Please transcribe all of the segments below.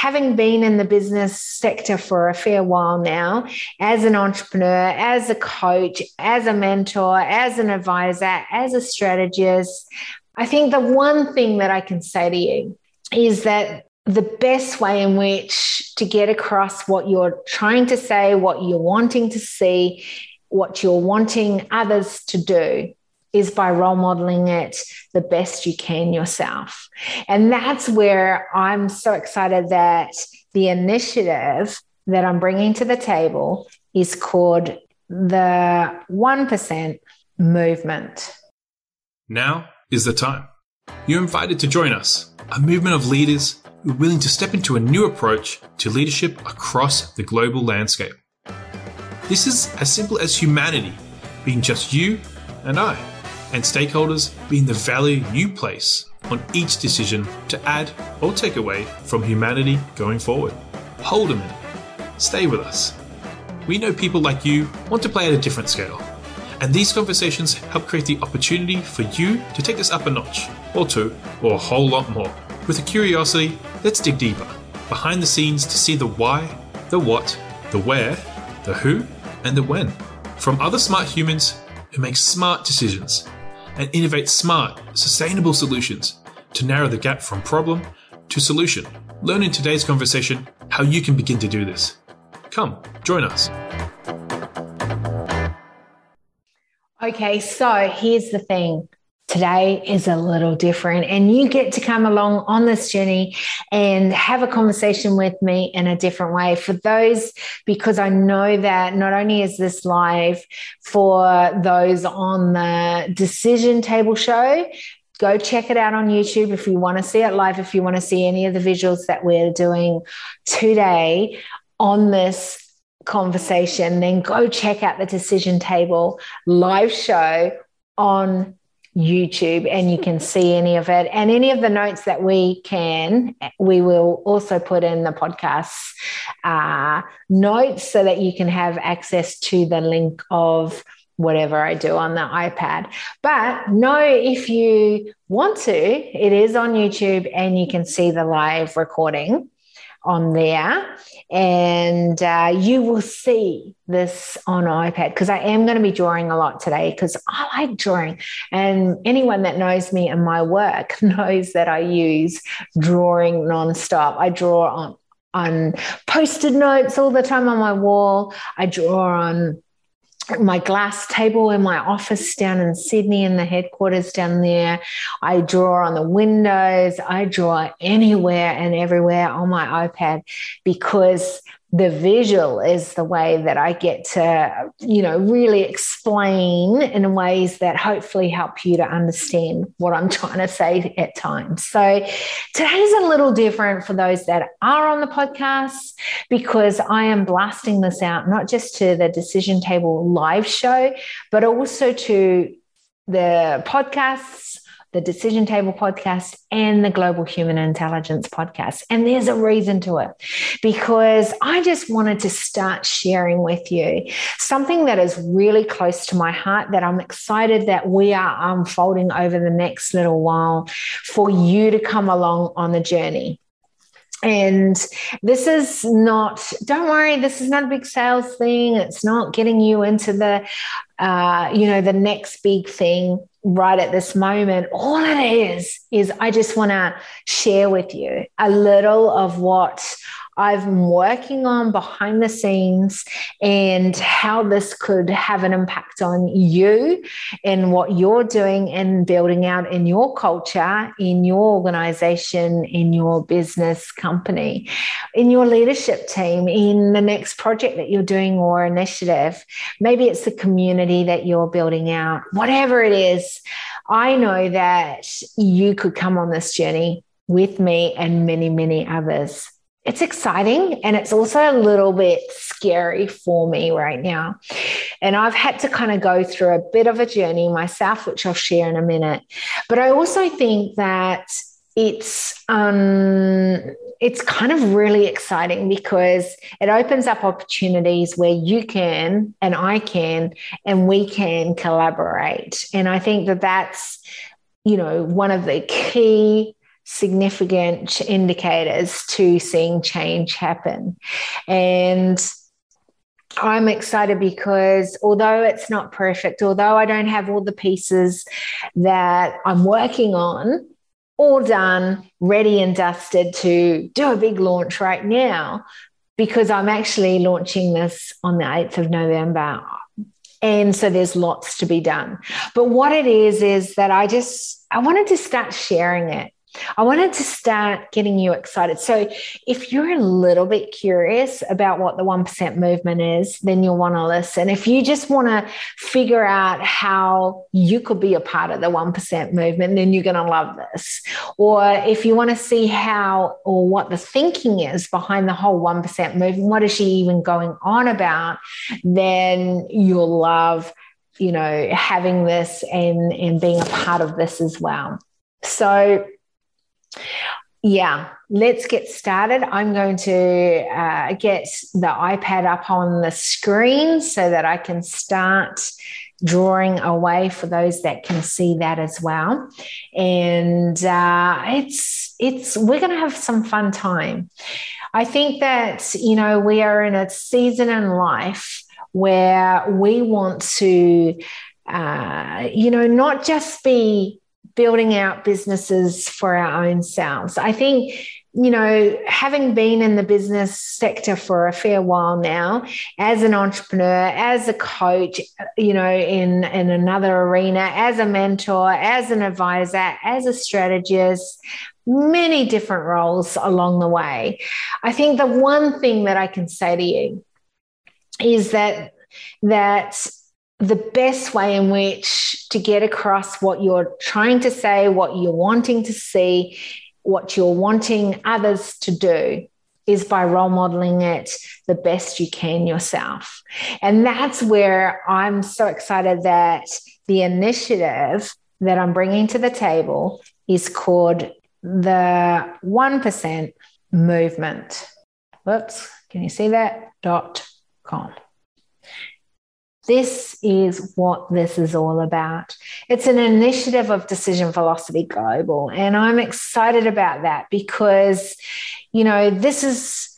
having been in the business sector for a fair while now, as an entrepreneur, as a coach, as a mentor, as an advisor, as a strategist, I think the one thing that I can say to you is that the best way in which to get across what you're trying to say, what you're wanting to see, what you're wanting others to do is by role modeling it the best you can yourself. And that's where I'm so excited that the initiative that I'm bringing to the table is called the 1% movement. Now is the time. You're invited to join us, a movement of leaders who are willing to step into a new approach to leadership across the global landscape. This is as simple as humanity being just you and I and stakeholders being the value you place on each decision to add or take away from humanity going forward. Hold a minute. Stay with us. We know people like you want to play at a different scale, and these conversations help create the opportunity for you to take this up a notch, or two, or a whole lot more. With a curiosity, let's dig deeper, behind the scenes to see the why, the what, the where, the who, and the when from other smart humans who make smart decisions and innovate smart, sustainable solutions to narrow the gap from problem to solution. Learn in today's conversation how you can begin to do this. Come, join us. Okay, so here's the thing today is a little different. And you get to come along on this journey and have a conversation with me in a different way. For those because i know that not only is this live for those on the decision table show go check it out on youtube if you want to see it live if you want to see any of the visuals that we're doing today on this conversation then go check out the decision table live show on YouTube and you can see any of it. And any of the notes that we can, we will also put in the podcast uh, notes so that you can have access to the link of whatever I do on the iPad. But know if you want to, it is on YouTube and you can see the live recording on there and uh, you will see this on iPad because I am going to be drawing a lot today because I like drawing. And anyone that knows me and my work knows that I use drawing nonstop. I draw on on post-it notes all the time on my wall. I draw on my glass table in my office down in Sydney in the headquarters down there. I draw on the windows. I draw anywhere and everywhere on my iPad because the visual is the way that I get to, you know, really explain in ways that hopefully help you to understand what I'm trying to say at times. So today's a little different for those that are on the podcast because I am blasting this out not just to the Decision Table live show, but also to the podcasts the Decision Table podcast, and the Global Human Intelligence podcast. And there's a reason to it because I just wanted to start sharing with you something that is really close to my heart that I'm excited that we are unfolding over the next little while for you to come along on the journey. And this is not, don't worry, this is not a big sales thing. It's not getting you into the, uh, you know, the next big thing right at this moment. All it is, is I just want to share with you a little of what I've been working on behind the scenes and how this could have an impact on you and what you're doing and building out in your culture, in your organization, in your business company, in your leadership team, in the next project that you're doing or initiative. Maybe it's the community that you're building out, whatever it is. I know that you could come on this journey with me and many, many others it's exciting and it's also a little bit scary for me right now. And I've had to kind of go through a bit of a journey myself, which I'll share in a minute. But I also think that it's um, it's kind of really exciting because it opens up opportunities where you can and I can and we can collaborate. And I think that that's you know one of the key significant indicators to seeing change happen. And I'm excited because although it's not perfect, although I don't have all the pieces that I'm working on all done, ready and dusted to do a big launch right now, because I'm actually launching this on the 8th of November. And so there's lots to be done. But what it is, is that I just, I wanted to start sharing it I wanted to start getting you excited. So, if you're a little bit curious about what the 1% movement is, then you'll want to listen. If you just want to figure out how you could be a part of the 1% movement, then you're going to love this. Or if you want to see how or what the thinking is behind the whole 1% movement, what is she even going on about, then you'll love you know having this and and being a part of this as well so yeah, let's get started. I'm going to uh, get the iPad up on the screen so that I can start drawing away for those that can see that as well. And uh, it's it's we're going to have some fun time. I think that you know we are in a season in life where we want to uh, you know not just be building out businesses for our own selves. I think, you know, having been in the business sector for a fair while now, as an entrepreneur, as a coach, you know, in, in another arena, as a mentor, as an advisor, as a strategist, many different roles along the way. I think the one thing that I can say to you is that that the best way in which to get across what you're trying to say, what you're wanting to see, what you're wanting others to do is by role modeling it the best you can yourself. And that's where I'm so excited that the initiative that I'm bringing to the table is called the 1% movement. Whoops, can you see that? Dot com. This is what this is all about. It's an initiative of Decision Velocity Global. And I'm excited about that because, you know, this is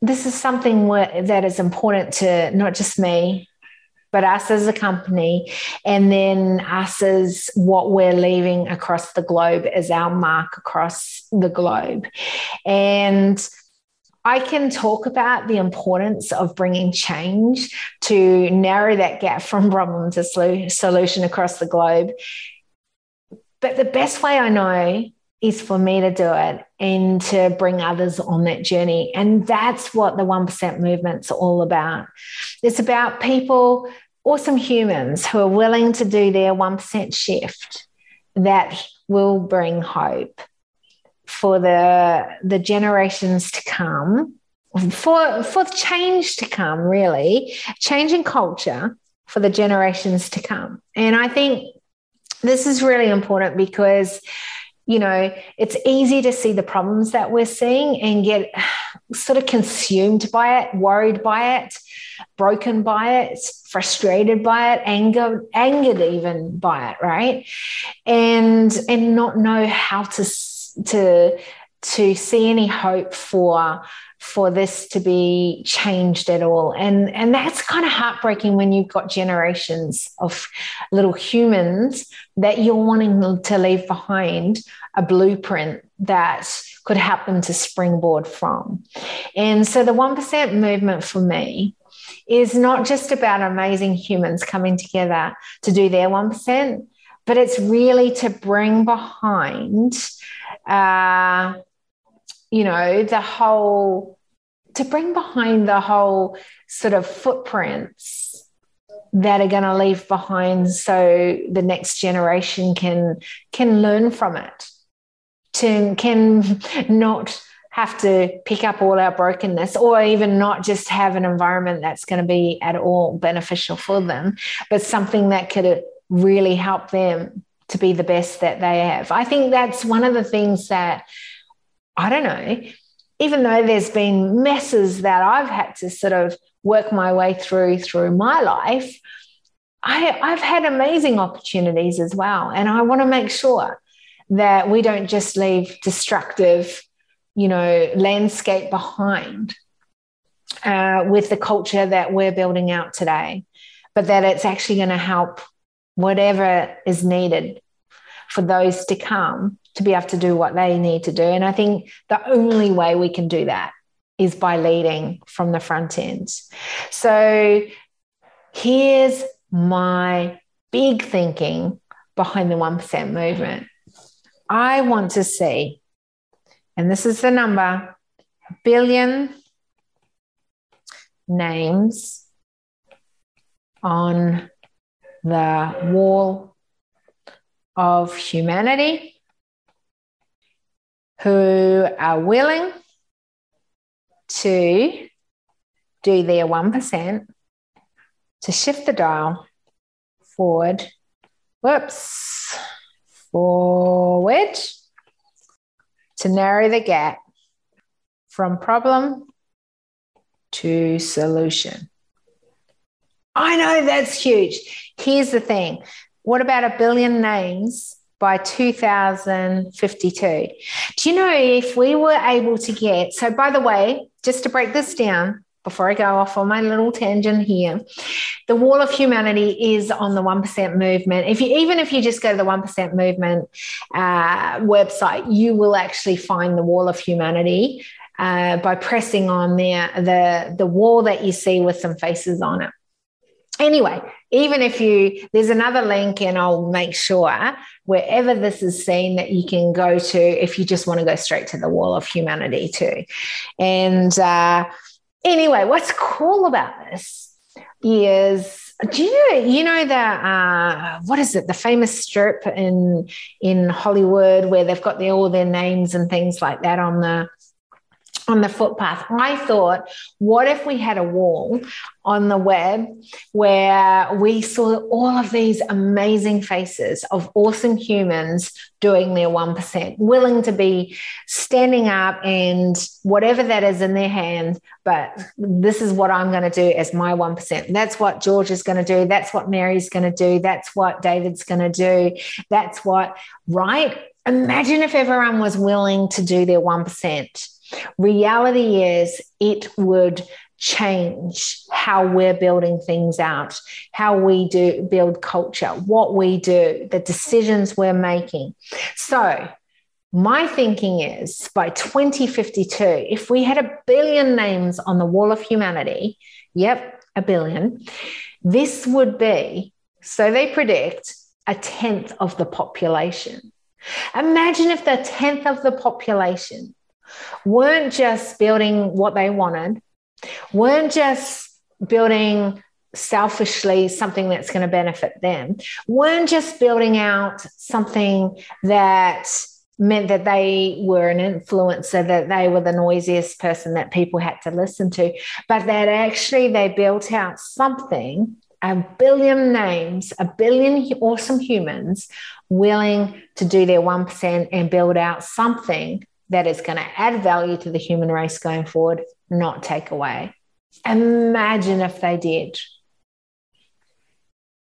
this is something that is important to not just me, but us as a company, and then us as what we're leaving across the globe as our mark across the globe. And I can talk about the importance of bringing change to narrow that gap from problem to solution across the globe. But the best way I know is for me to do it and to bring others on that journey. And that's what the 1% movement's all about. It's about people, awesome humans who are willing to do their 1% shift that will bring hope for the the generations to come for for change to come really changing culture for the generations to come. And i think this is really important because you know it's easy to see the problems that we're seeing and get sort of consumed by it worried by it broken by it frustrated by it anger angered even by it right? And and not know how to to to see any hope for for this to be changed at all. And and that's kind of heartbreaking when you've got generations of little humans that you're wanting to leave behind a blueprint that could help them to springboard from. And so the 1% movement for me is not just about amazing humans coming together to do their 1% but it's really to bring behind uh, you know, the whole, to bring behind the whole sort of footprints that are going to leave behind so the next generation can can learn from it to can not have to pick up all our brokenness or even not just have an environment that's going to be at all beneficial for them but something that could really help them to be the best that they have. I think that's one of the things that I don't know, even though there's been messes that I've had to sort of work my way through through my life, I, I've had amazing opportunities as well. And I want to make sure that we don't just leave destructive, you know, landscape behind uh, with the culture that we're building out today, but that it's actually going to help whatever is needed for those to come to be able to do what they need to do. And I think the only way we can do that is by leading from the front end. So here's my big thinking behind the 1% movement. I want to see, and this is the number, billion names on the wall of humanity who are willing to do their 1% to shift the dial forward, whoops, forward to narrow the gap from problem to solution. I know that's huge. Here's the thing what about a billion names by 2052? Do you know if we were able to get, so by the way, just to break this down, before I go off on my little tangent here, the wall of humanity is on the 1% movement. If you even if you just go to the 1% movement uh, website, you will actually find the wall of humanity uh, by pressing on there the, the wall that you see with some faces on it. Anyway, even if you, there's another link, and I'll make sure wherever this is seen that you can go to if you just want to go straight to the wall of humanity too. And uh, anyway, what's cool about this is do you know you know the uh, what is it the famous strip in in Hollywood where they've got the, all their names and things like that on the on the footpath. I thought, what if we had a wall on the web where we saw all of these amazing faces of awesome humans doing their 1%, willing to be standing up and whatever that is in their hand, but this is what I'm going to do as my 1%. That's what George is going to do. That's what Mary's going to do. That's what David's going to do. That's what, right? Imagine if everyone was willing to do their 1%. Reality is, it would change how we're building things out, how we do build culture, what we do, the decisions we're making. So, my thinking is by 2052, if we had a billion names on the wall of humanity, yep, a billion, this would be, so they predict, a tenth of the population. Imagine if the tenth of the population weren't just building what they wanted, weren't just building selfishly something that's going to benefit them, weren't just building out something that meant that they were an influencer, that they were the noisiest person that people had to listen to, but that actually they built out something a billion names, a billion awesome humans willing to do their 1% and build out something that is going to add value to the human race going forward, not take away. Imagine if they did.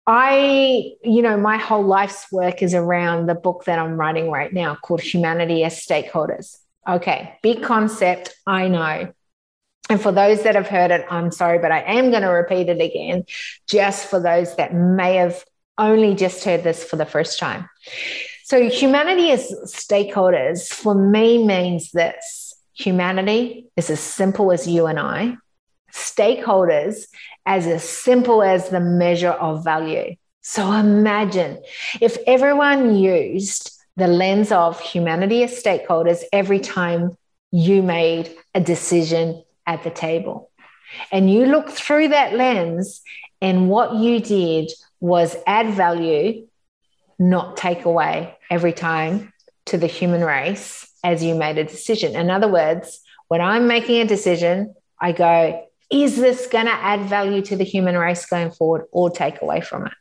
I, you know, my whole life's work is around the book that I'm writing right now called Humanity as Stakeholders. Okay, big concept, I know. And for those that have heard it, I'm sorry, but I am going to repeat it again, just for those that may have only just heard this for the first time. So, humanity as stakeholders for me means this humanity is as simple as you and I, stakeholders as as simple as the measure of value. So, imagine if everyone used the lens of humanity as stakeholders every time you made a decision at the table. And you look through that lens, and what you did was add value not take away every time to the human race as you made a decision. In other words, when I'm making a decision, I go, is this going to add value to the human race going forward or take away from it?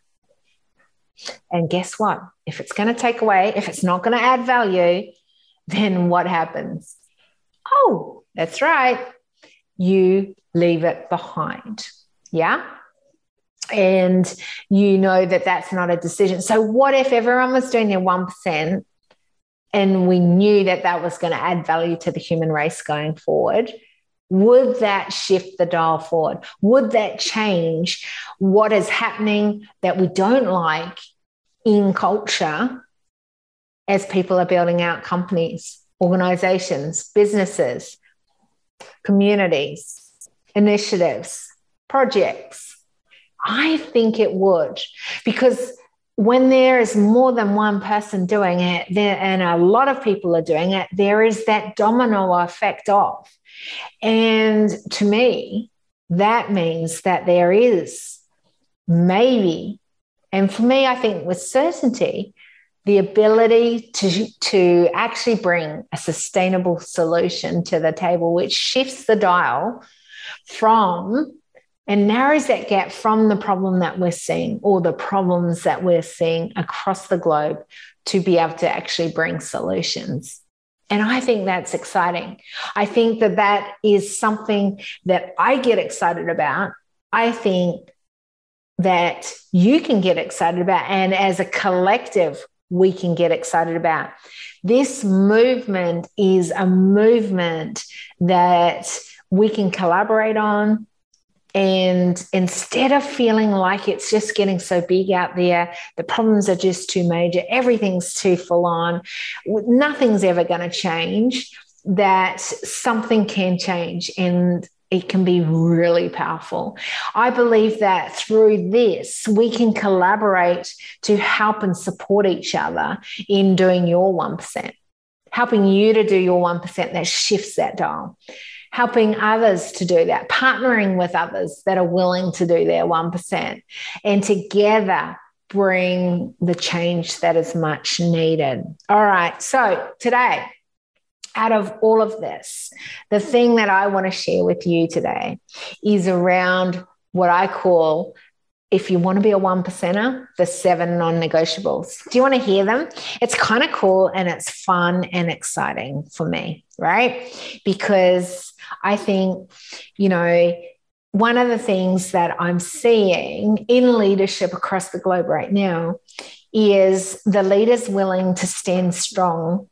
And guess what? If it's going to take away, if it's not going to add value, then what happens? Oh, that's right. You leave it behind. Yeah and you know that that's not a decision. So, what if everyone was doing their 1% and we knew that that was going to add value to the human race going forward, would that shift the dial forward? Would that change what is happening that we don't like in culture as people are building out companies, organizations, businesses, communities, initiatives, projects? I think it would because when there is more than one person doing it there, and a lot of people are doing it, there is that domino effect of and to me, that means that there is maybe, and for me, I think with certainty, the ability to, to actually bring a sustainable solution to the table, which shifts the dial from and narrows that gap from the problem that we're seeing or the problems that we're seeing across the globe to be able to actually bring solutions. And I think that's exciting. I think that that is something that I get excited about. I think that you can get excited about. And as a collective, we can get excited about. This movement is a movement that we can collaborate on, and instead of feeling like it's just getting so big out there, the problems are just too major, everything's too full on, nothing's ever going to change, that something can change and it can be really powerful. I believe that through this, we can collaborate to help and support each other in doing your 1%, helping you to do your 1% that shifts that dial helping others to do that, partnering with others that are willing to do their 1%, and together bring the change that is much needed. All right. So today, out of all of this, the thing that I want to share with you today is around what I call if you want to be a one percenter, the seven non negotiables. Do you want to hear them? It's kind of cool and it's fun and exciting for me, right? Because I think, you know, one of the things that I'm seeing in leadership across the globe right now is the leaders willing to stand strong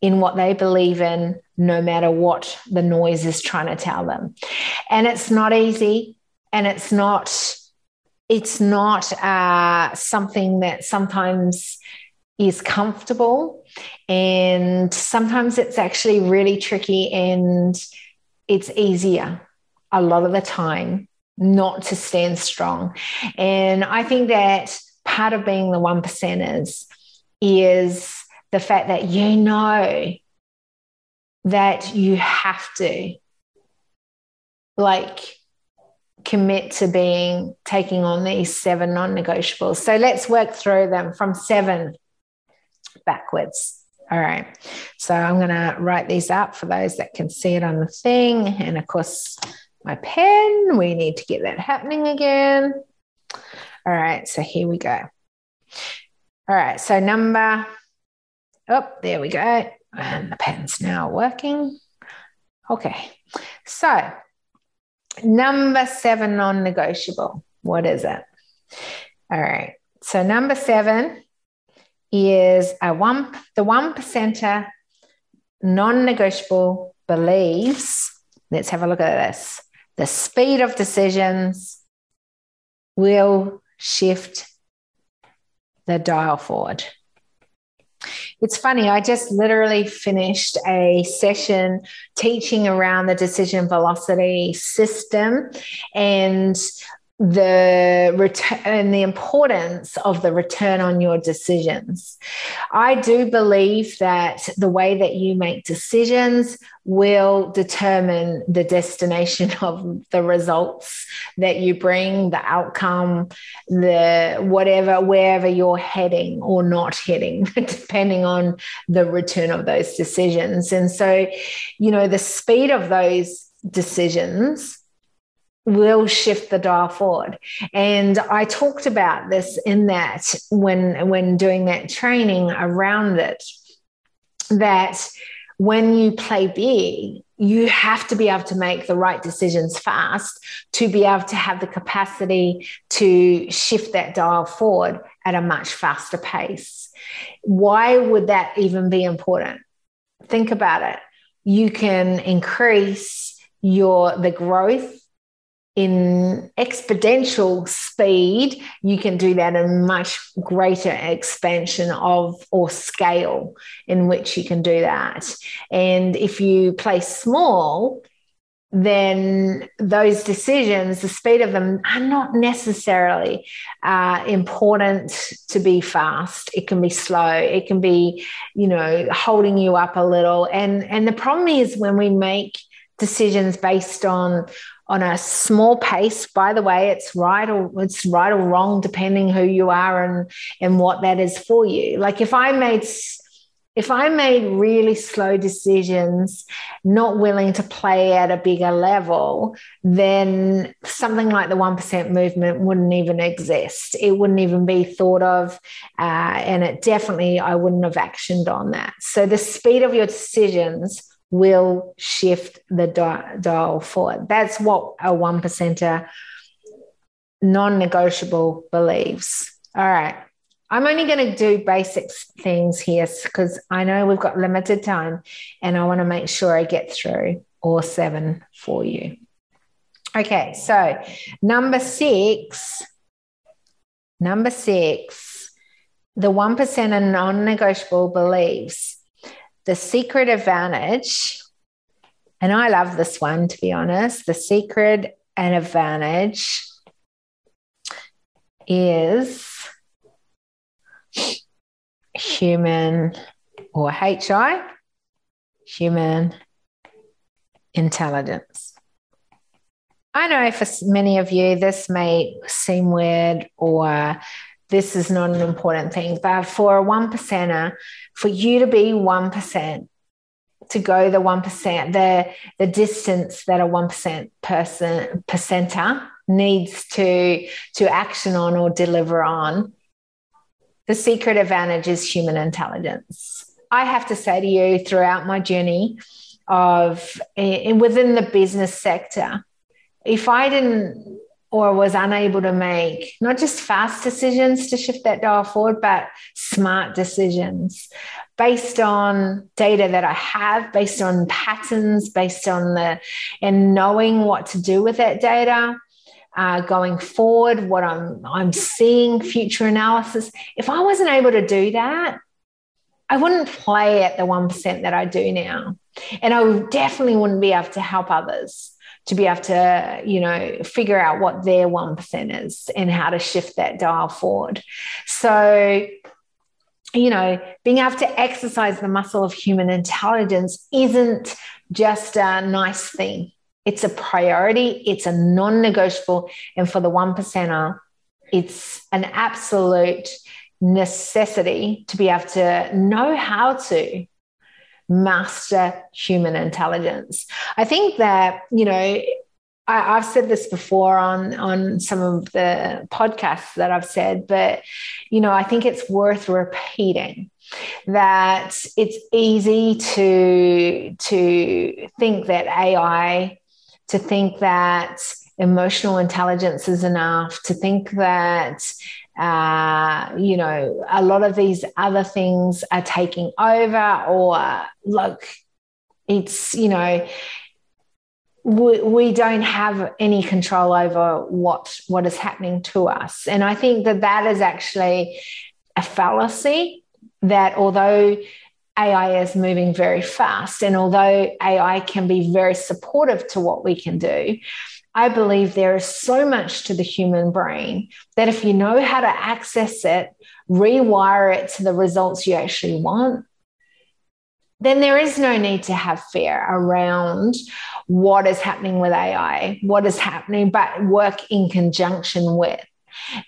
in what they believe in, no matter what the noise is trying to tell them. And it's not easy, and it's not. It's not uh, something that sometimes is comfortable, and sometimes it's actually really tricky and it's easier a lot of the time not to stand strong. And I think that part of being the one percenters is the fact that you know that you have to like commit to being taking on these seven non-negotiables. So let's work through them from seven backwards. All right. So I'm going to write these up for those that can see it on the thing. And of course, my pen, we need to get that happening again. All right. So here we go. All right. So number, oh, there we go. And the pen's now working. Okay. So number seven non negotiable. What is it? All right. So number seven is a one the one percenter non-negotiable believes. Let's have a look at this. The speed of decisions will shift the dial forward. It's funny, I just literally finished a session teaching around the decision velocity system. And the return and the importance of the return on your decisions. I do believe that the way that you make decisions will determine the destination of the results that you bring, the outcome, the whatever, wherever you're heading or not heading, depending on the return of those decisions. And so, you know, the speed of those decisions will shift the dial forward. And I talked about this in that when when doing that training around it, that when you play big, you have to be able to make the right decisions fast to be able to have the capacity to shift that dial forward at a much faster pace. Why would that even be important? Think about it. You can increase your the growth in exponential speed, you can do that in much greater expansion of or scale in which you can do that. And if you play small, then those decisions, the speed of them, are not necessarily uh, important to be fast. It can be slow. It can be, you know, holding you up a little. And and the problem is when we make decisions based on on a small pace. By the way it's right or it's right or wrong depending who you are and and what that is for you. Like if i made if i made really slow decisions not willing to play at a bigger level then something like the 1% movement wouldn't even exist. It wouldn't even be thought of uh, and it definitely i wouldn't have actioned on that. So the speed of your decisions will shift the dial forward. That's what a one percenter non negotiable believes. All right. I'm only going to do basic things here because I know we've got limited time and I want to make sure I get through all seven for you. Okay, so number six, number six, the 1% of non negotiable beliefs the secret advantage, and I love this one to be honest, the secret and advantage is human or HI, human intelligence. I know for many of you, this may seem weird or this is not an important thing. But for a one percenter, for you to be one percent, to go the one percent, the the distance that a one percent person percenter needs to to action on or deliver on, the secret advantage is human intelligence. I have to say to you throughout my journey of in, within the business sector, if I didn't or was unable to make not just fast decisions to shift that dial forward, but smart decisions based on data that I have, based on patterns, based on the, and knowing what to do with that data. Uh, going forward, what I'm I'm seeing, future analysis. If I wasn't able to do that, I wouldn't play at the one percent that I do now, and I definitely wouldn't be able to help others to be able to, you know, figure out what their 1% is and how to shift that dial forward. So, you know, being able to exercise the muscle of human intelligence isn't just a nice thing. It's a priority, it's a non negotiable. And for the one percenter, it's an absolute necessity to be able to know how to master human intelligence. I think that, you know, I, have said this before on, on some of the podcasts that I've said, but, you know, I think it's worth repeating that it's easy to, to think that AI, to think that emotional intelligence is enough, to think that uh, you know, a lot of these other things are taking over, or look, it's, you know, we, we don't have any control over what what is happening to us and i think that that is actually a fallacy that although AI is moving very fast. And although AI can be very supportive to what we can do, I believe there is so much to the human brain that if you know how to access it, rewire it to the results you actually want, then there is no need to have fear around what is happening with AI, what is happening, but work in conjunction with.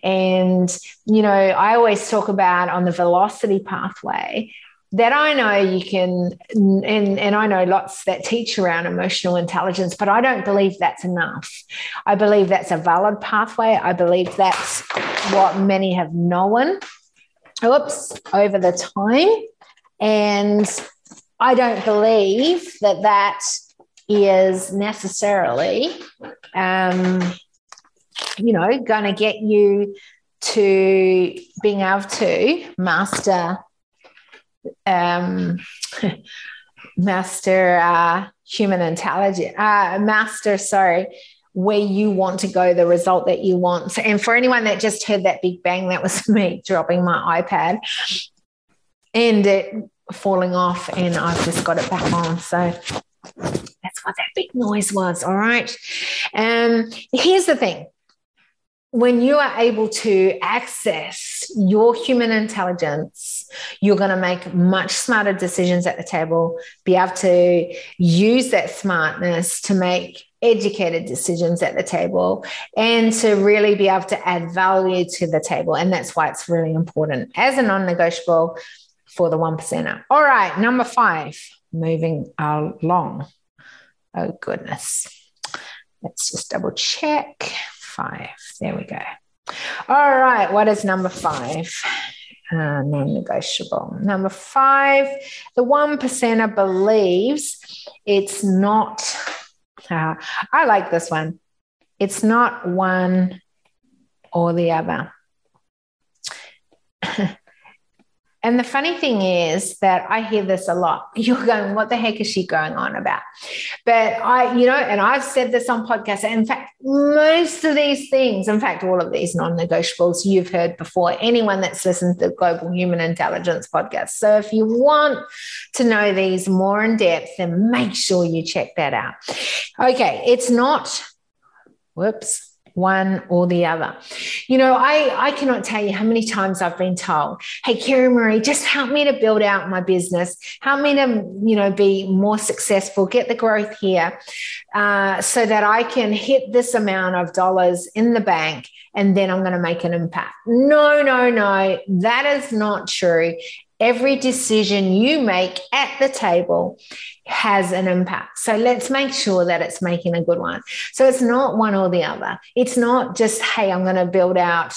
And, you know, I always talk about on the velocity pathway that I know you can, and, and I know lots that teach around emotional intelligence, but I don't believe that's enough. I believe that's a valid pathway. I believe that's what many have known, oops, over the time. And I don't believe that that is necessarily, um, you know, going to get you to being able to master um, master uh, human intelligence, uh, master, sorry, where you want to go, the result that you want. And for anyone that just heard that big bang, that was me dropping my iPad and it falling off, and I've just got it back on. So that's what that big noise was. All right. Um, here's the thing when you are able to access your human intelligence, you're going to make much smarter decisions at the table, be able to use that smartness to make educated decisions at the table and to really be able to add value to the table. And that's why it's really important as a non negotiable for the one percenter. All right, number five, moving along. Oh, goodness. Let's just double check five. There we go. All right. What is number five? Uh, non negotiable. Number five, the one percenter believes it's not, uh, I like this one. It's not one or the other. And the funny thing is that I hear this a lot. You're going, what the heck is she going on about? But I, you know, and I've said this on podcasts. In fact, most of these things, in fact, all of these non negotiables you've heard before, anyone that's listened to the Global Human Intelligence podcast. So if you want to know these more in depth, then make sure you check that out. Okay, it's not, whoops, one or the other. You know, I, I cannot tell you how many times I've been told, hey, Kerry Marie, just help me to build out my business, help me to, you know, be more successful, get the growth here uh, so that I can hit this amount of dollars in the bank and then I'm going to make an impact. No, no, no, that is not true. Every decision you make at the table has an impact. So let's make sure that it's making a good one. So it's not one or the other. It's not just, hey, I'm going to build out,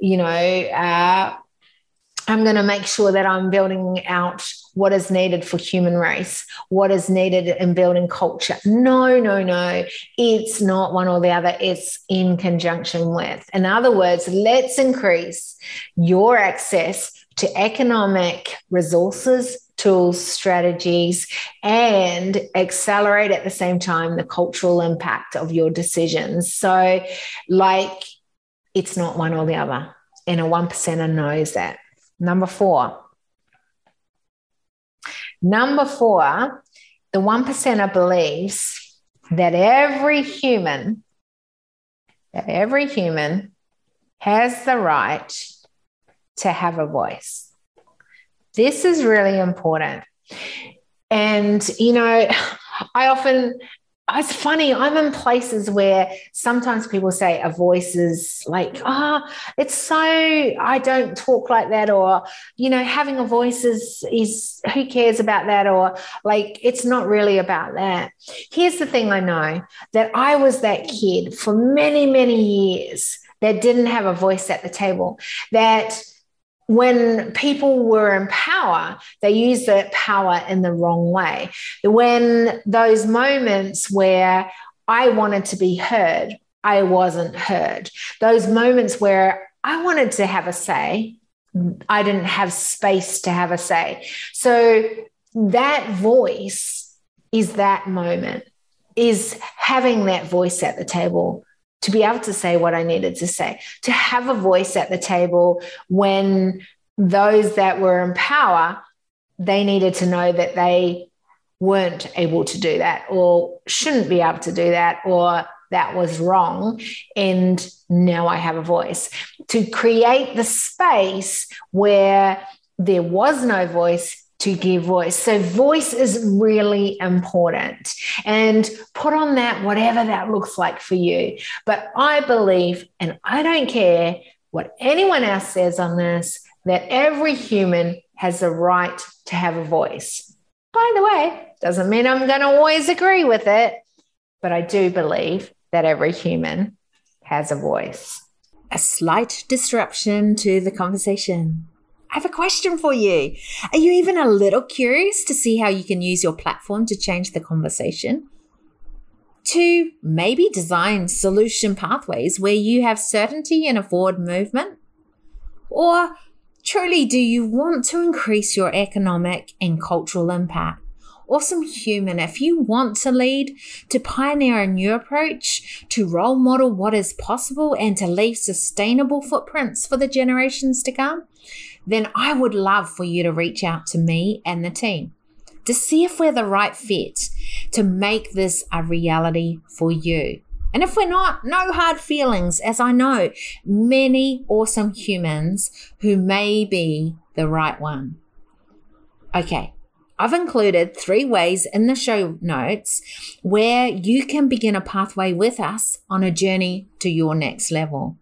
you know, uh, I'm going to make sure that I'm building out what is needed for human race, what is needed in building culture. No, no, no. It's not one or the other. It's in conjunction with. In other words, let's increase your access to economic resources, tools, strategies, and accelerate at the same time the cultural impact of your decisions. So, like, it's not one or the other. And a one percenter knows that. Number four. Number four, the one percenter believes that every human, that every human has the right to have a voice. This is really important. And, you know, I often, it's funny, I'm in places where sometimes people say a voice is like, ah, oh, it's so, I don't talk like that. Or, you know, having a voice is, is, who cares about that? Or like, it's not really about that. Here's the thing I know that I was that kid for many, many years that didn't have a voice at the table, that, when people were in power, they used that power in the wrong way. When those moments where I wanted to be heard, I wasn't heard. Those moments where I wanted to have a say, I didn't have space to have a say. So that voice is that moment, is having that voice at the table to be able to say what I needed to say, to have a voice at the table when those that were in power, they needed to know that they weren't able to do that or shouldn't be able to do that or that was wrong. And now I have a voice to create the space where there was no voice to give voice. So, voice is really important and put on that whatever that looks like for you. But I believe, and I don't care what anyone else says on this, that every human has the right to have a voice. By the way, doesn't mean I'm going to always agree with it, but I do believe that every human has a voice. A slight disruption to the conversation. I have a question for you. Are you even a little curious to see how you can use your platform to change the conversation? To maybe design solution pathways where you have certainty and a forward movement? Or truly, do you want to increase your economic and cultural impact? Awesome human, if you want to lead, to pioneer a new approach, to role model what is possible, and to leave sustainable footprints for the generations to come, then I would love for you to reach out to me and the team to see if we're the right fit to make this a reality for you. And if we're not, no hard feelings, as I know many awesome humans who may be the right one. Okay, I've included three ways in the show notes where you can begin a pathway with us on a journey to your next level.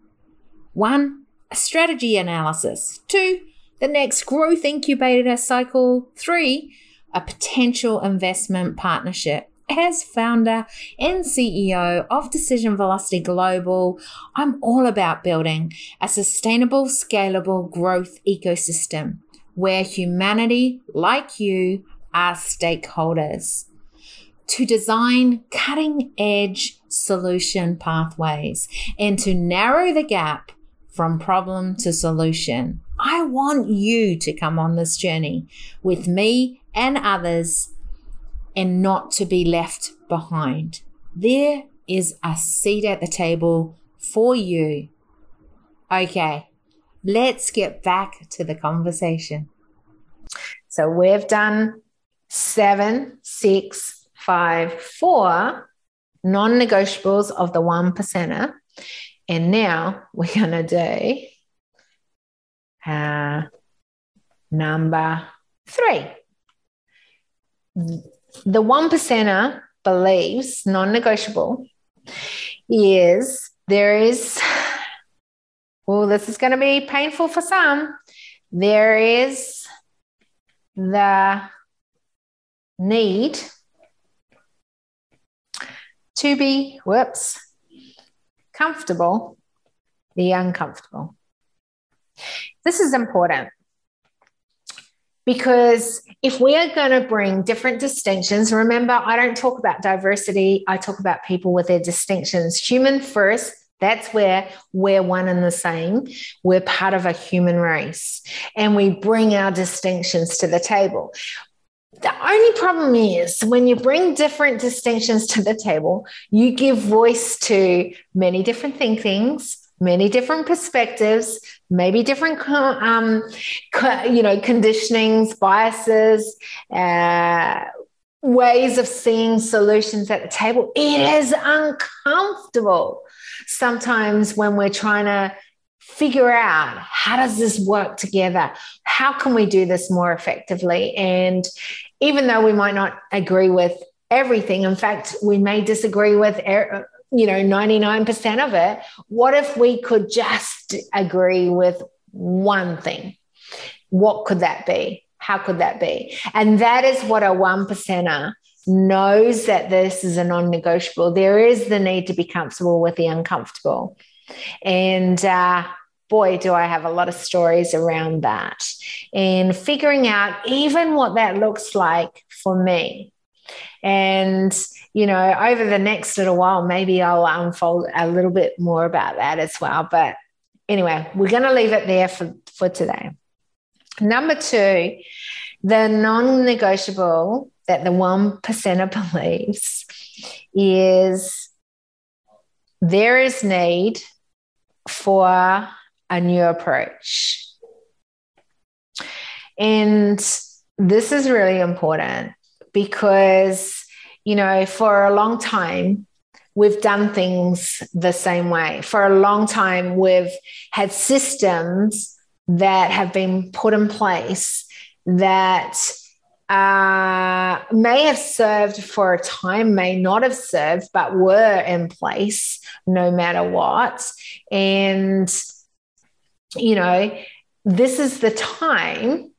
One, strategy analysis. Two, the next growth incubator cycle. Three, a potential investment partnership. As founder and CEO of Decision Velocity Global, I'm all about building a sustainable, scalable growth ecosystem where humanity, like you, are stakeholders to design cutting edge solution pathways and to narrow the gap from problem to solution. I want you to come on this journey with me and others and not to be left behind. There is a seat at the table for you. Okay, let's get back to the conversation. So we've done seven, six, five, four non negotiables of the one percenter. And now we're going to do uh, number three. The one percenter believes non negotiable is there is, well, this is going to be painful for some. There is the need to be, whoops, comfortable, the uncomfortable. This is important because if we are going to bring different distinctions, remember, I don't talk about diversity, I talk about people with their distinctions. Human first, that's where we're one and the same. We're part of a human race and we bring our distinctions to the table. The only problem is when you bring different distinctions to the table, you give voice to many different thinkings, many different perspectives, maybe different, um, you know, conditionings, biases, uh, ways of seeing solutions at the table. It is uncomfortable sometimes when we're trying to figure out how does this work together how can we do this more effectively and even though we might not agree with everything. In fact we may disagree with you know 99% of it. What if we could just agree with one thing? What could that be? How could that be? And that is what a one percenter knows that this is a non-negotiable. There is the need to be comfortable with the uncomfortable. And uh, boy, do I have a lot of stories around that. And figuring out even what that looks like for me. And, you know, over the next little while, maybe I'll unfold a little bit more about that as well. But anyway, we're going to leave it there for, for today. Number two, the non negotiable that the one percenter believes is there is need for a new approach. And this is really important because, you know, for a long time, we've done things the same way. For a long time, we've had systems that have been put in place that uh, may have served for a time, may not have served, but were in place no matter what. And you know, this is the time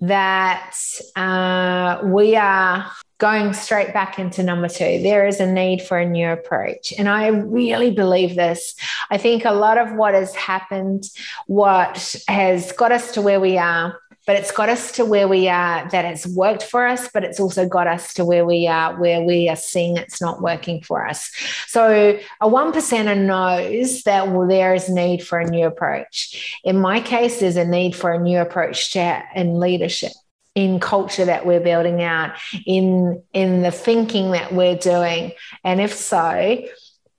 that uh, we are going straight back into number two. There is a need for a new approach. And I really believe this. I think a lot of what has happened, what has got us to where we are, but it's got us to where we are that it's worked for us, but it's also got us to where we are where we are seeing it's not working for us. So a one percenter knows that well, there is need for a new approach. In my case, there's a need for a new approach to in leadership in culture that we're building out in in the thinking that we're doing and if so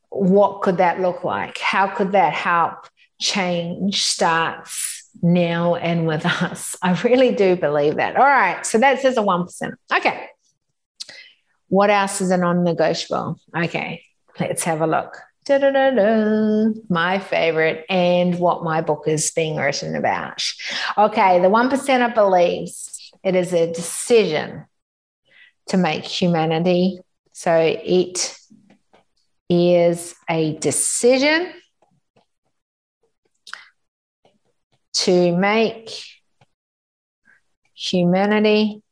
what could that look like how could that help change starts now and with us i really do believe that all right so that says a 1% okay what else is a non-negotiable okay let's have a look Da-da-da-da. My favorite, and what my book is being written about. Okay, the one percenter believes it is a decision to make humanity. So it is a decision to make humanity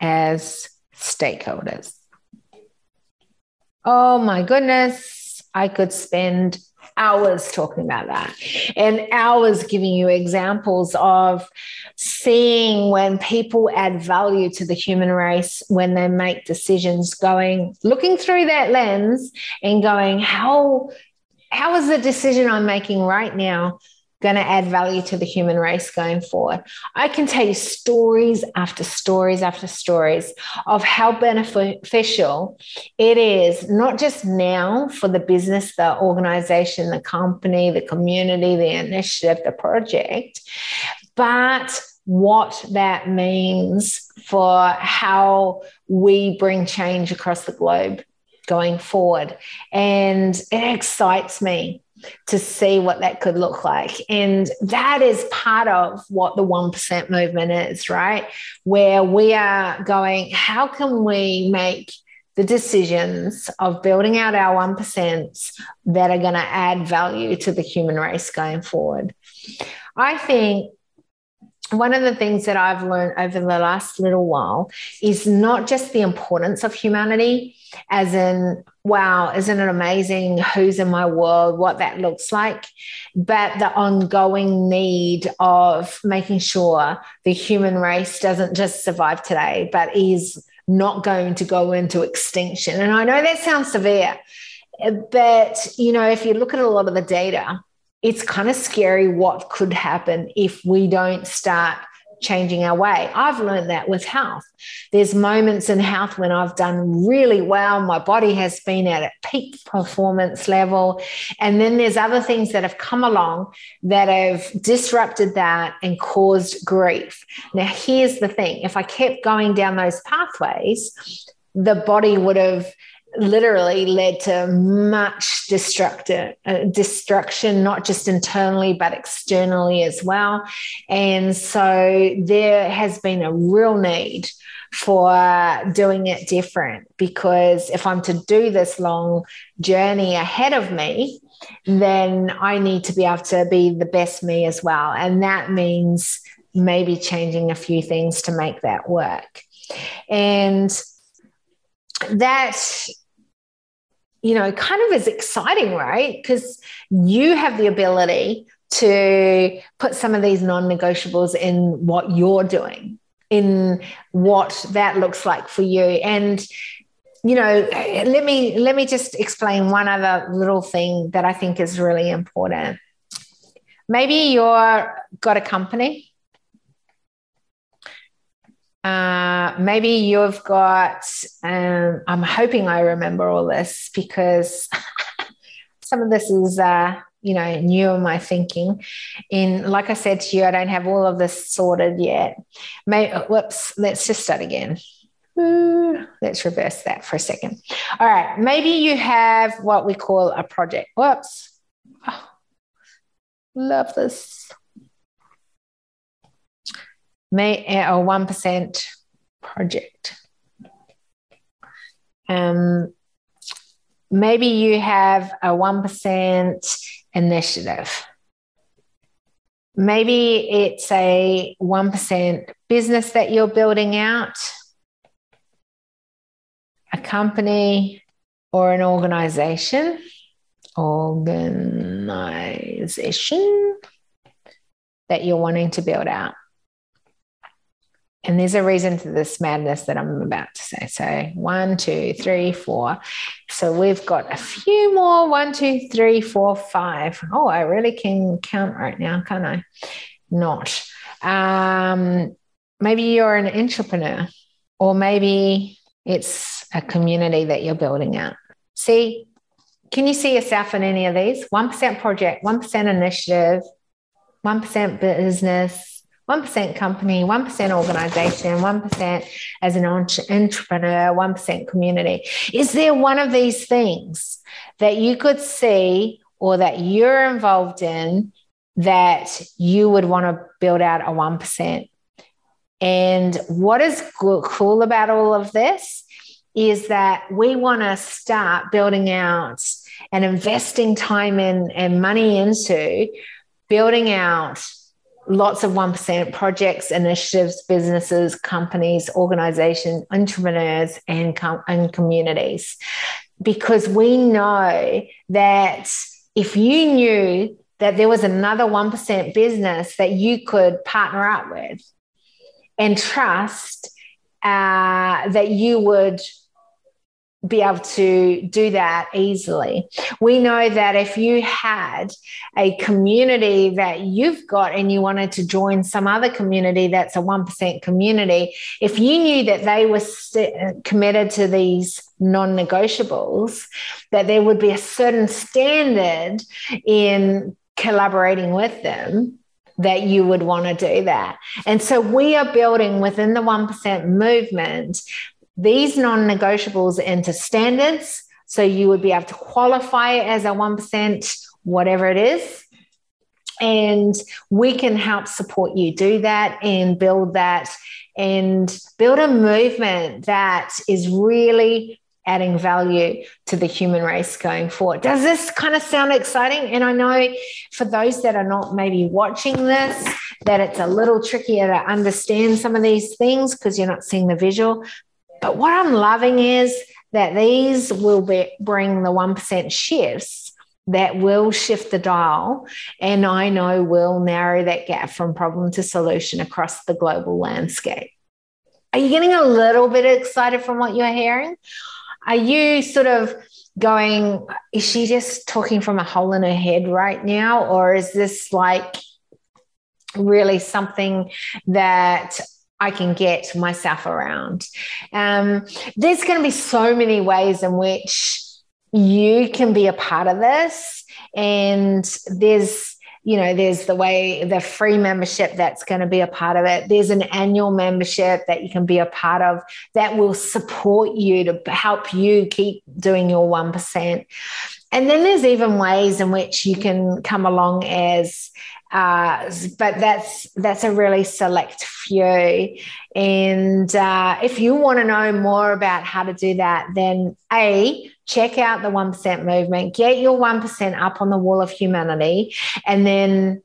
as stakeholders. Oh my goodness, I could spend hours talking about that and hours giving you examples of seeing when people add value to the human race when they make decisions going looking through that lens and going how how is the decision i'm making right now going to add value to the human race going forward. I can tell you stories after stories after stories of how beneficial it is, not just now for the business, the organization, the company, the community, the initiative, the project, but what that means for how we bring change across the globe going forward. And it excites me to see what that could look like. And that is part of what the 1% movement is, right? Where we are going, how can we make the decisions of building out our 1% that are going to add value to the human race going forward? I think one of the things that I've learned over the last little while is not just the importance of humanity, as in, wow, isn't it amazing who's in my world, what that looks like, but the ongoing need of making sure the human race doesn't just survive today, but is not going to go into extinction. And I know that sounds severe, but you know, if you look at a lot of the data, it's kind of scary what could happen if we don't start changing our way. I've learned that with health. There's moments in health when I've done really well. My body has been at a peak performance level. And then there's other things that have come along that have disrupted that and caused grief. Now, here's the thing if I kept going down those pathways, the body would have literally led to much destructive uh, destruction not just internally but externally as well. And so there has been a real need for doing it different because if i'm to do this long journey ahead of me then i need to be able to be the best me as well. And that means maybe changing a few things to make that work. And that you know, kind of is exciting, right? Because you have the ability to put some of these non negotiables in what you're doing, in what that looks like for you. And, you know, let me let me just explain one other little thing that I think is really important. Maybe you're got a company uh, maybe you've got, um, I'm hoping I remember all this because some of this is, uh, you know, new in my thinking. In, like I said to you, I don't have all of this sorted yet. Whoops, let's just start again. Let's reverse that for a second. All right, maybe you have what we call a project. Whoops. Oh, love this may a 1% project. Um, maybe you have a 1% initiative. Maybe it's a 1% business that you're building out, a company, or an organization. Organization that you're wanting to build out. And there's a reason to this madness that I'm about to say. So one, two, three, four. So we've got a few more. One, two, three, four, five. Oh, I really can count right now, can't I? Not. Um, maybe you're an entrepreneur, or maybe it's a community that you're building out. See, can you see yourself in any of these? 1% project, 1% initiative, 1% business, 1% company, 1% organization, 1% as an entrepreneur, 1% community. Is there one of these things that you could see or that you're involved in that you would want to build out a 1%? And what is cool about all of this is that we want to start building out and investing time in and money into building out lots of 1% projects, initiatives, businesses, companies, organizations, entrepreneurs, and, com- and communities. Because we know that if you knew that there was another 1% business that you could partner up with and trust uh, that you would be able to do that easily. We know that if you had a community that you've got and you wanted to join some other community that's a 1% community, if you knew that they were st- committed to these non negotiables, that there would be a certain standard in collaborating with them that you would want to do that. And so we are building within the 1% movement these non negotiables into standards. So you would be able to qualify as a 1%, whatever it is. And we can help support you do that and build that and build a movement that is really adding value to the human race going forward. Does this kind of sound exciting? And I know for those that are not maybe watching this, that it's a little trickier to understand some of these things because you're not seeing the visual. But what I'm loving is that these will be, bring the 1% shifts that will shift the dial and I know will narrow that gap from problem to solution across the global landscape. Are you getting a little bit excited from what you're hearing? Are you sort of going, is she just talking from a hole in her head right now? Or is this like really something that I can get myself around. Um, there's going to be so many ways in which you can be a part of this. And there's, you know, there's the way the free membership that's going to be a part of it. There's an annual membership that you can be a part of that will support you to help you keep doing your 1%. And then there's even ways in which you can come along as uh, but that's that's a really select few. And uh, if you want to know more about how to do that, then a check out the one percent movement, get your one percent up on the wall of humanity, and then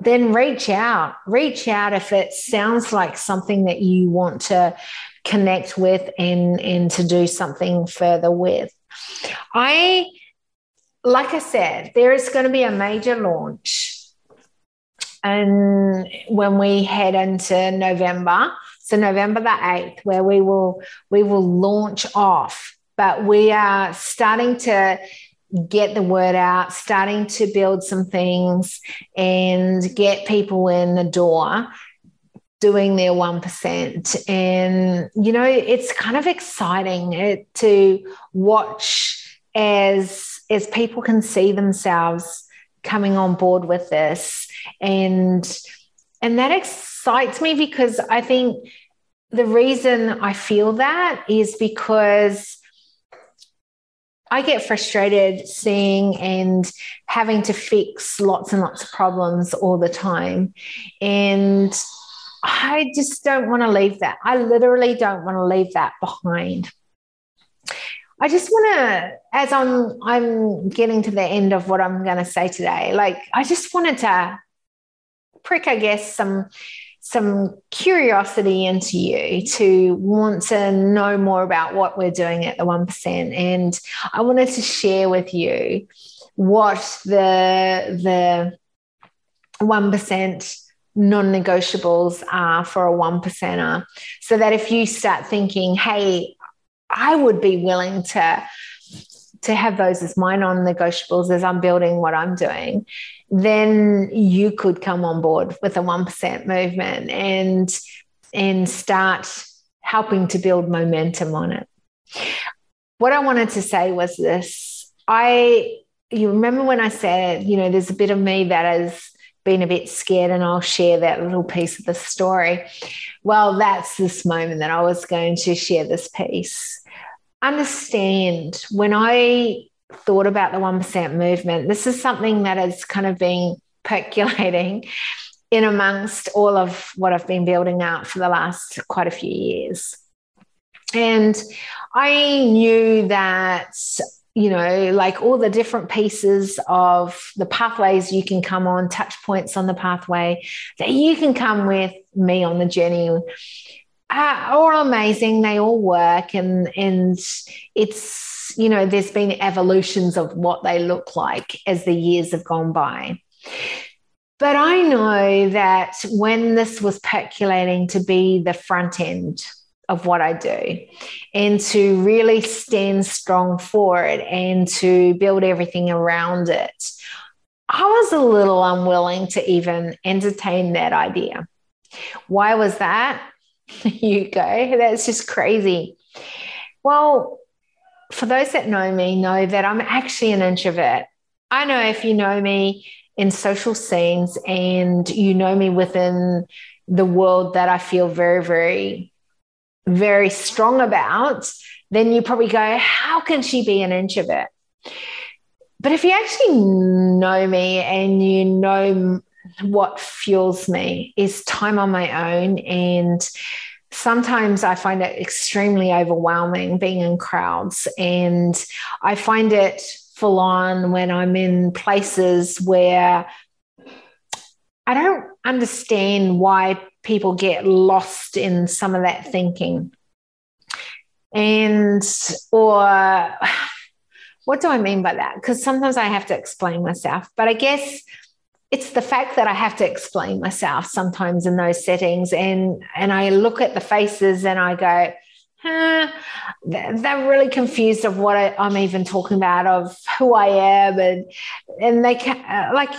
then reach out. Reach out if it sounds like something that you want to connect with and and to do something further with. I like I said, there is going to be a major launch and when we head into November, so November the 8th, where we will we will launch off. But we are starting to get the word out, starting to build some things and get people in the door doing their 1%. And, you know, it's kind of exciting eh, to watch as, as people can see themselves coming on board with this and and that excites me because i think the reason i feel that is because I get frustrated seeing and having to fix lots and lots of problems all the time. And I just don't want to leave that. I literally don't want to leave that behind. I just want to, as I'm I'm getting to the end of what I'm going to say today, like I just wanted to prick, I guess, some some curiosity into you to want to know more about what we're doing at the 1%. And I wanted to share with you what the the 1% non negotiables are for a one percenter. So that if you start thinking, hey, I would be willing to to have those as my non-negotiables as I'm building what I'm doing, then you could come on board with a 1% movement and and start helping to build momentum on it. What I wanted to say was this. I you remember when I said, you know, there's a bit of me that has been a bit scared and I'll share that little piece of the story. Well, that's this moment that I was going to share this piece. Understand when I thought about the 1% movement, this is something that has kind of been percolating in amongst all of what I've been building out for the last quite a few years. And I knew that you know, like all the different pieces of the pathways you can come on, touch points on the pathway that you can come with me on the journey uh, are all amazing. They all work, and and it's you know, there's been evolutions of what they look like as the years have gone by. But I know that when this was percolating to be the front end of what I do and to really stand strong for it and to build everything around it. I was a little unwilling to even entertain that idea. Why was that? you go, that's just crazy. Well, for those that know me, know that I'm actually an introvert. I know if you know me in social scenes and you know me within the world that I feel very, very very strong about, then you probably go, How can she be an introvert? But if you actually know me and you know what fuels me is time on my own. And sometimes I find it extremely overwhelming being in crowds. And I find it full on when I'm in places where I don't understand why people get lost in some of that thinking. And, or what do I mean by that? Because sometimes I have to explain myself, but I guess it's the fact that I have to explain myself sometimes in those settings. And, and I look at the faces and I go, huh, they're really confused of what I, am even talking about, of who I am. And, and they can, uh, like,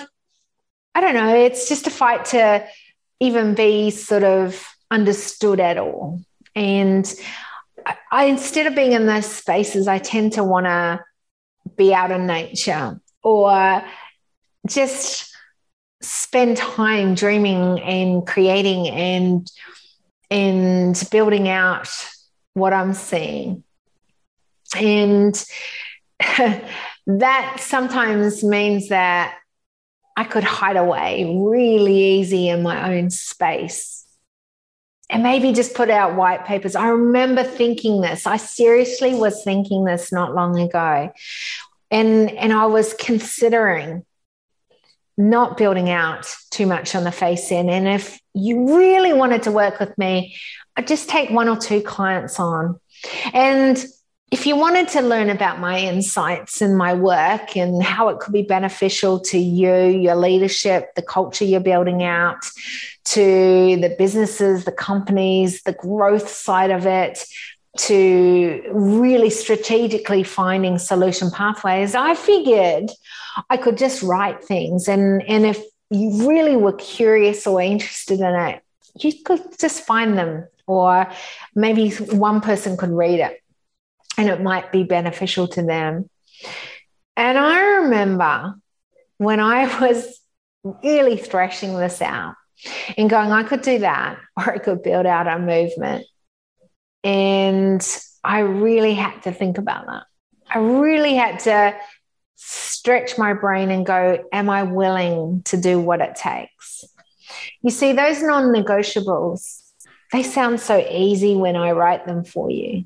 I don't know, it's just a fight to, even be sort of understood at all. And I, instead of being in those spaces, I tend to want to be out in nature or just spend time dreaming and creating and and building out what I'm seeing. And that sometimes means that I could hide away really easy in my own space and maybe just put out white papers. I remember thinking this. I seriously was thinking this not long ago. And, and I was considering not building out too much on the face in. And if you really wanted to work with me, I'd just take one or two clients on. And if you wanted to learn about my insights and my work and how it could be beneficial to you, your leadership, the culture you're building out, to the businesses, the companies, the growth side of it, to really strategically finding solution pathways, I figured I could just write things. And, and if you really were curious or interested in it, you could just find them, or maybe one person could read it and it might be beneficial to them. And I remember when I was really thrashing this out and going, I could do that, or I could build out a movement. And I really had to think about that. I really had to stretch my brain and go, Am I willing to do what it takes? You see, those non negotiables, they sound so easy when I write them for you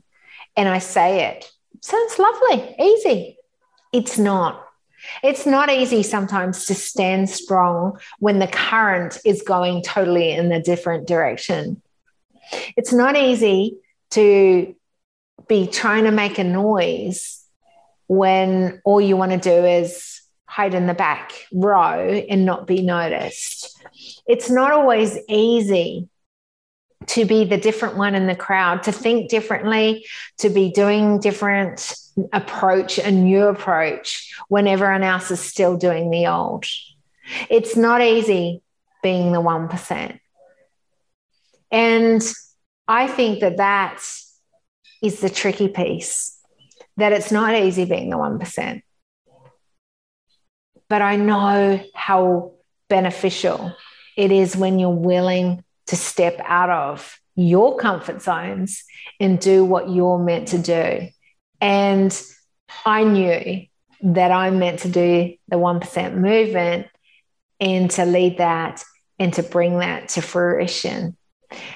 and I say it. Sounds lovely, easy. It's not. It's not easy sometimes to stand strong when the current is going totally in a different direction. It's not easy to be trying to make a noise when all you want to do is hide in the back row and not be noticed. It's not always easy to be the different one in the crowd, to think differently, to be doing different approach, a new approach when everyone else is still doing the old. It's not easy being the 1%. And I think that that is the tricky piece, that it's not easy being the 1%. But I know how beneficial it is when you're willing to step out of your comfort zones and do what you're meant to do. And I knew that I'm meant to do the 1% movement and to lead that and to bring that to fruition.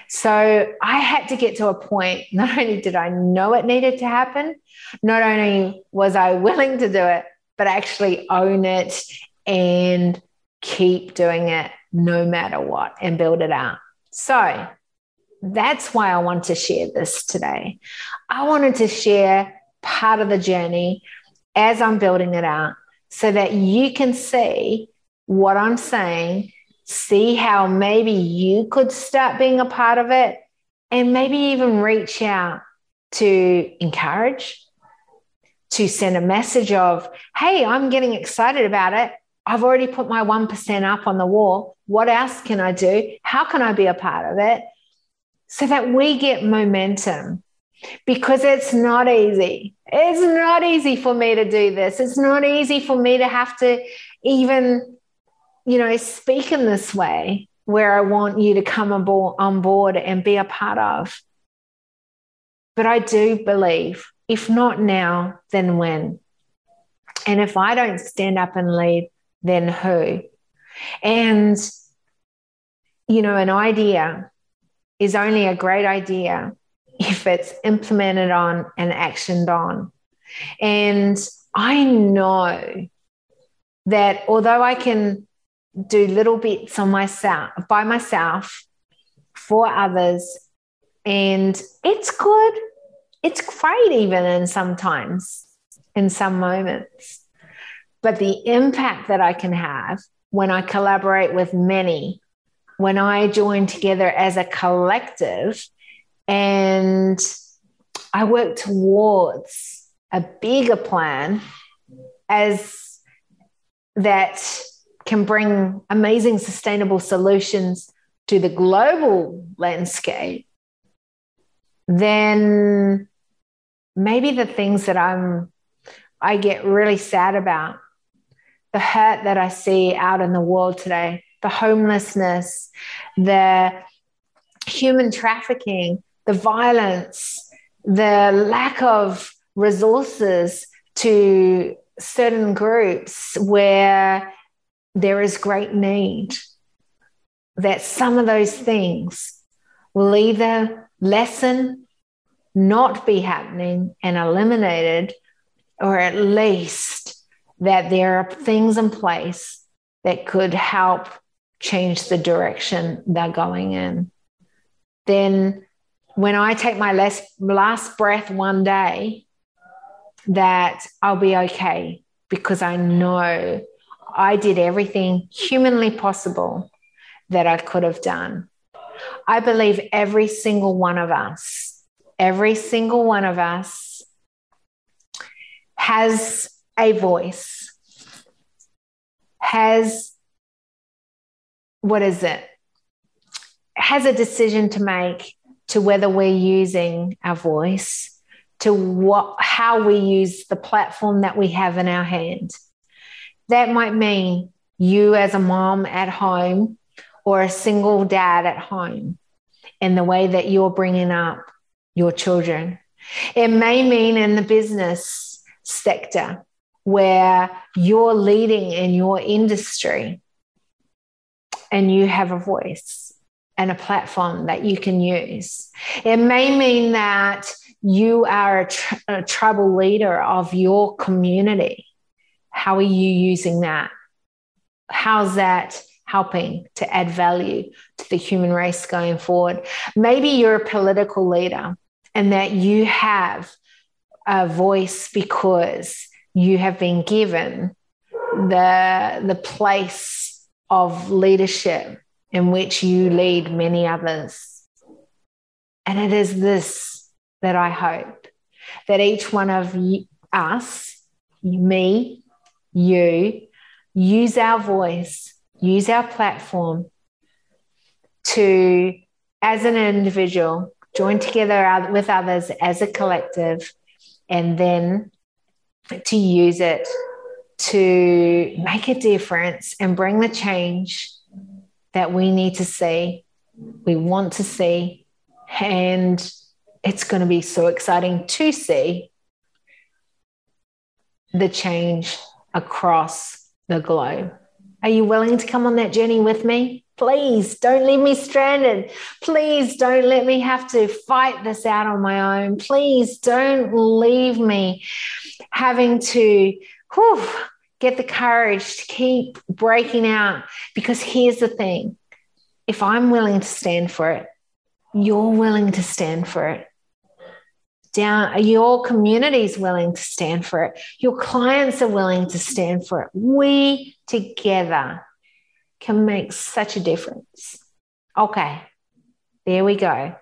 So I had to get to a point, not only did I know it needed to happen, not only was I willing to do it, but actually own it and keep doing it no matter what and build it out. So that's why I want to share this today. I wanted to share part of the journey as I'm building it out so that you can see what I'm saying, see how maybe you could start being a part of it, and maybe even reach out to encourage, to send a message of, hey, I'm getting excited about it. I've already put my 1% up on the wall. What else can I do? How can I be a part of it? So that we get momentum because it's not easy. It's not easy for me to do this. It's not easy for me to have to even, you know, speak in this way where I want you to come on board and be a part of. But I do believe, if not now, then when? And if I don't stand up and lead, then who? And, you know, an idea is only a great idea if it's implemented on and actioned on. And I know that although I can do little bits on myself by myself for others, and it's good, it's great even in sometimes in some moments. But the impact that I can have when I collaborate with many, when I join together as a collective and I work towards a bigger plan as that can bring amazing sustainable solutions to the global landscape, then maybe the things that I'm I get really sad about the hurt that I see out in the world today, the homelessness, the human trafficking, the violence, the lack of resources to certain groups where there is great need, that some of those things will either lessen, not be happening, and eliminated, or at least that there are things in place that could help change the direction they're going in. Then, when I take my last, last breath one day, that I'll be okay because I know I did everything humanly possible that I could have done. I believe every single one of us, every single one of us has a voice, has what is it? Has a decision to make to whether we're using our voice, to what how we use the platform that we have in our hand. That might mean you as a mom at home or a single dad at home and the way that you're bringing up your children. It may mean in the business sector where you're leading in your industry and you have a voice and a platform that you can use. It may mean that you are a, tr- a tribal leader of your community. How are you using that? How's that helping to add value to the human race going forward? Maybe you're a political leader and that you have a voice because you have been given the the place of leadership in which you lead many others. And it is this that I hope that each one of us, me, you, use our voice, use our platform to, as an individual, join together with others as a collective, and then to use it to make a difference and bring the change that we need to see, we want to see, and it's going to be so exciting to see the change across the globe. Are you willing to come on that journey with me? Please don't leave me stranded. Please don't let me have to fight this out on my own. Please don't leave me having to whew, get the courage to keep breaking out. Because here's the thing if I'm willing to stand for it, you're willing to stand for it. Down, your community is willing to stand for it. Your clients are willing to stand for it. We together can make such a difference. Okay, there we go.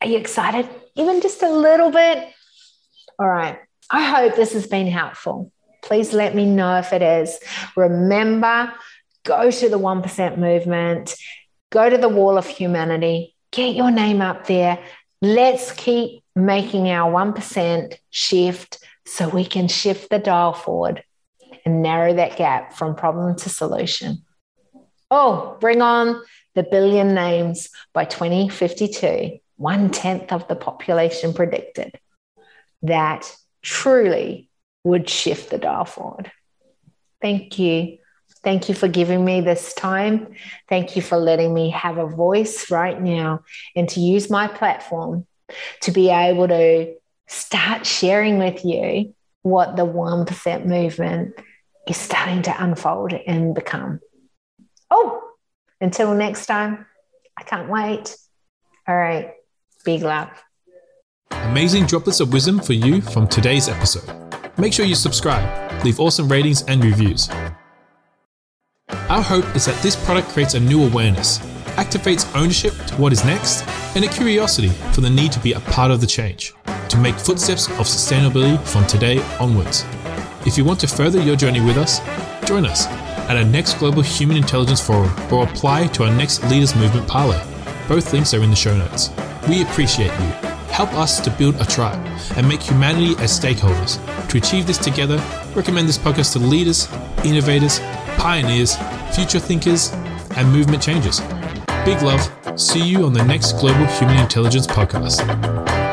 Are you excited? Even just a little bit? All right. I hope this has been helpful. Please let me know if it is. Remember, go to the 1% movement, go to the wall of humanity, get your name up there. Let's keep making our 1% shift so we can shift the dial forward and narrow that gap from problem to solution. Oh, bring on the billion names by 2052, one tenth of the population predicted. That truly would shift the dial forward. Thank you. Thank you for giving me this time. Thank you for letting me have a voice right now and to use my platform to be able to start sharing with you what the 1% movement is starting to unfold and become. Oh, until next time, I can't wait. All right, big love. Amazing droplets of wisdom for you from today's episode. Make sure you subscribe, leave awesome ratings and reviews. Our hope is that this product creates a new awareness, activates ownership to what is next, and a curiosity for the need to be a part of the change, to make footsteps of sustainability from today onwards. If you want to further your journey with us, join us at our next Global Human Intelligence Forum or apply to our next Leaders Movement Parlay. Both links are in the show notes. We appreciate you Help us to build a tribe and make humanity as stakeholders. To achieve this together, recommend this podcast to leaders, innovators, pioneers, future thinkers, and movement changers. Big love. See you on the next Global Human Intelligence podcast.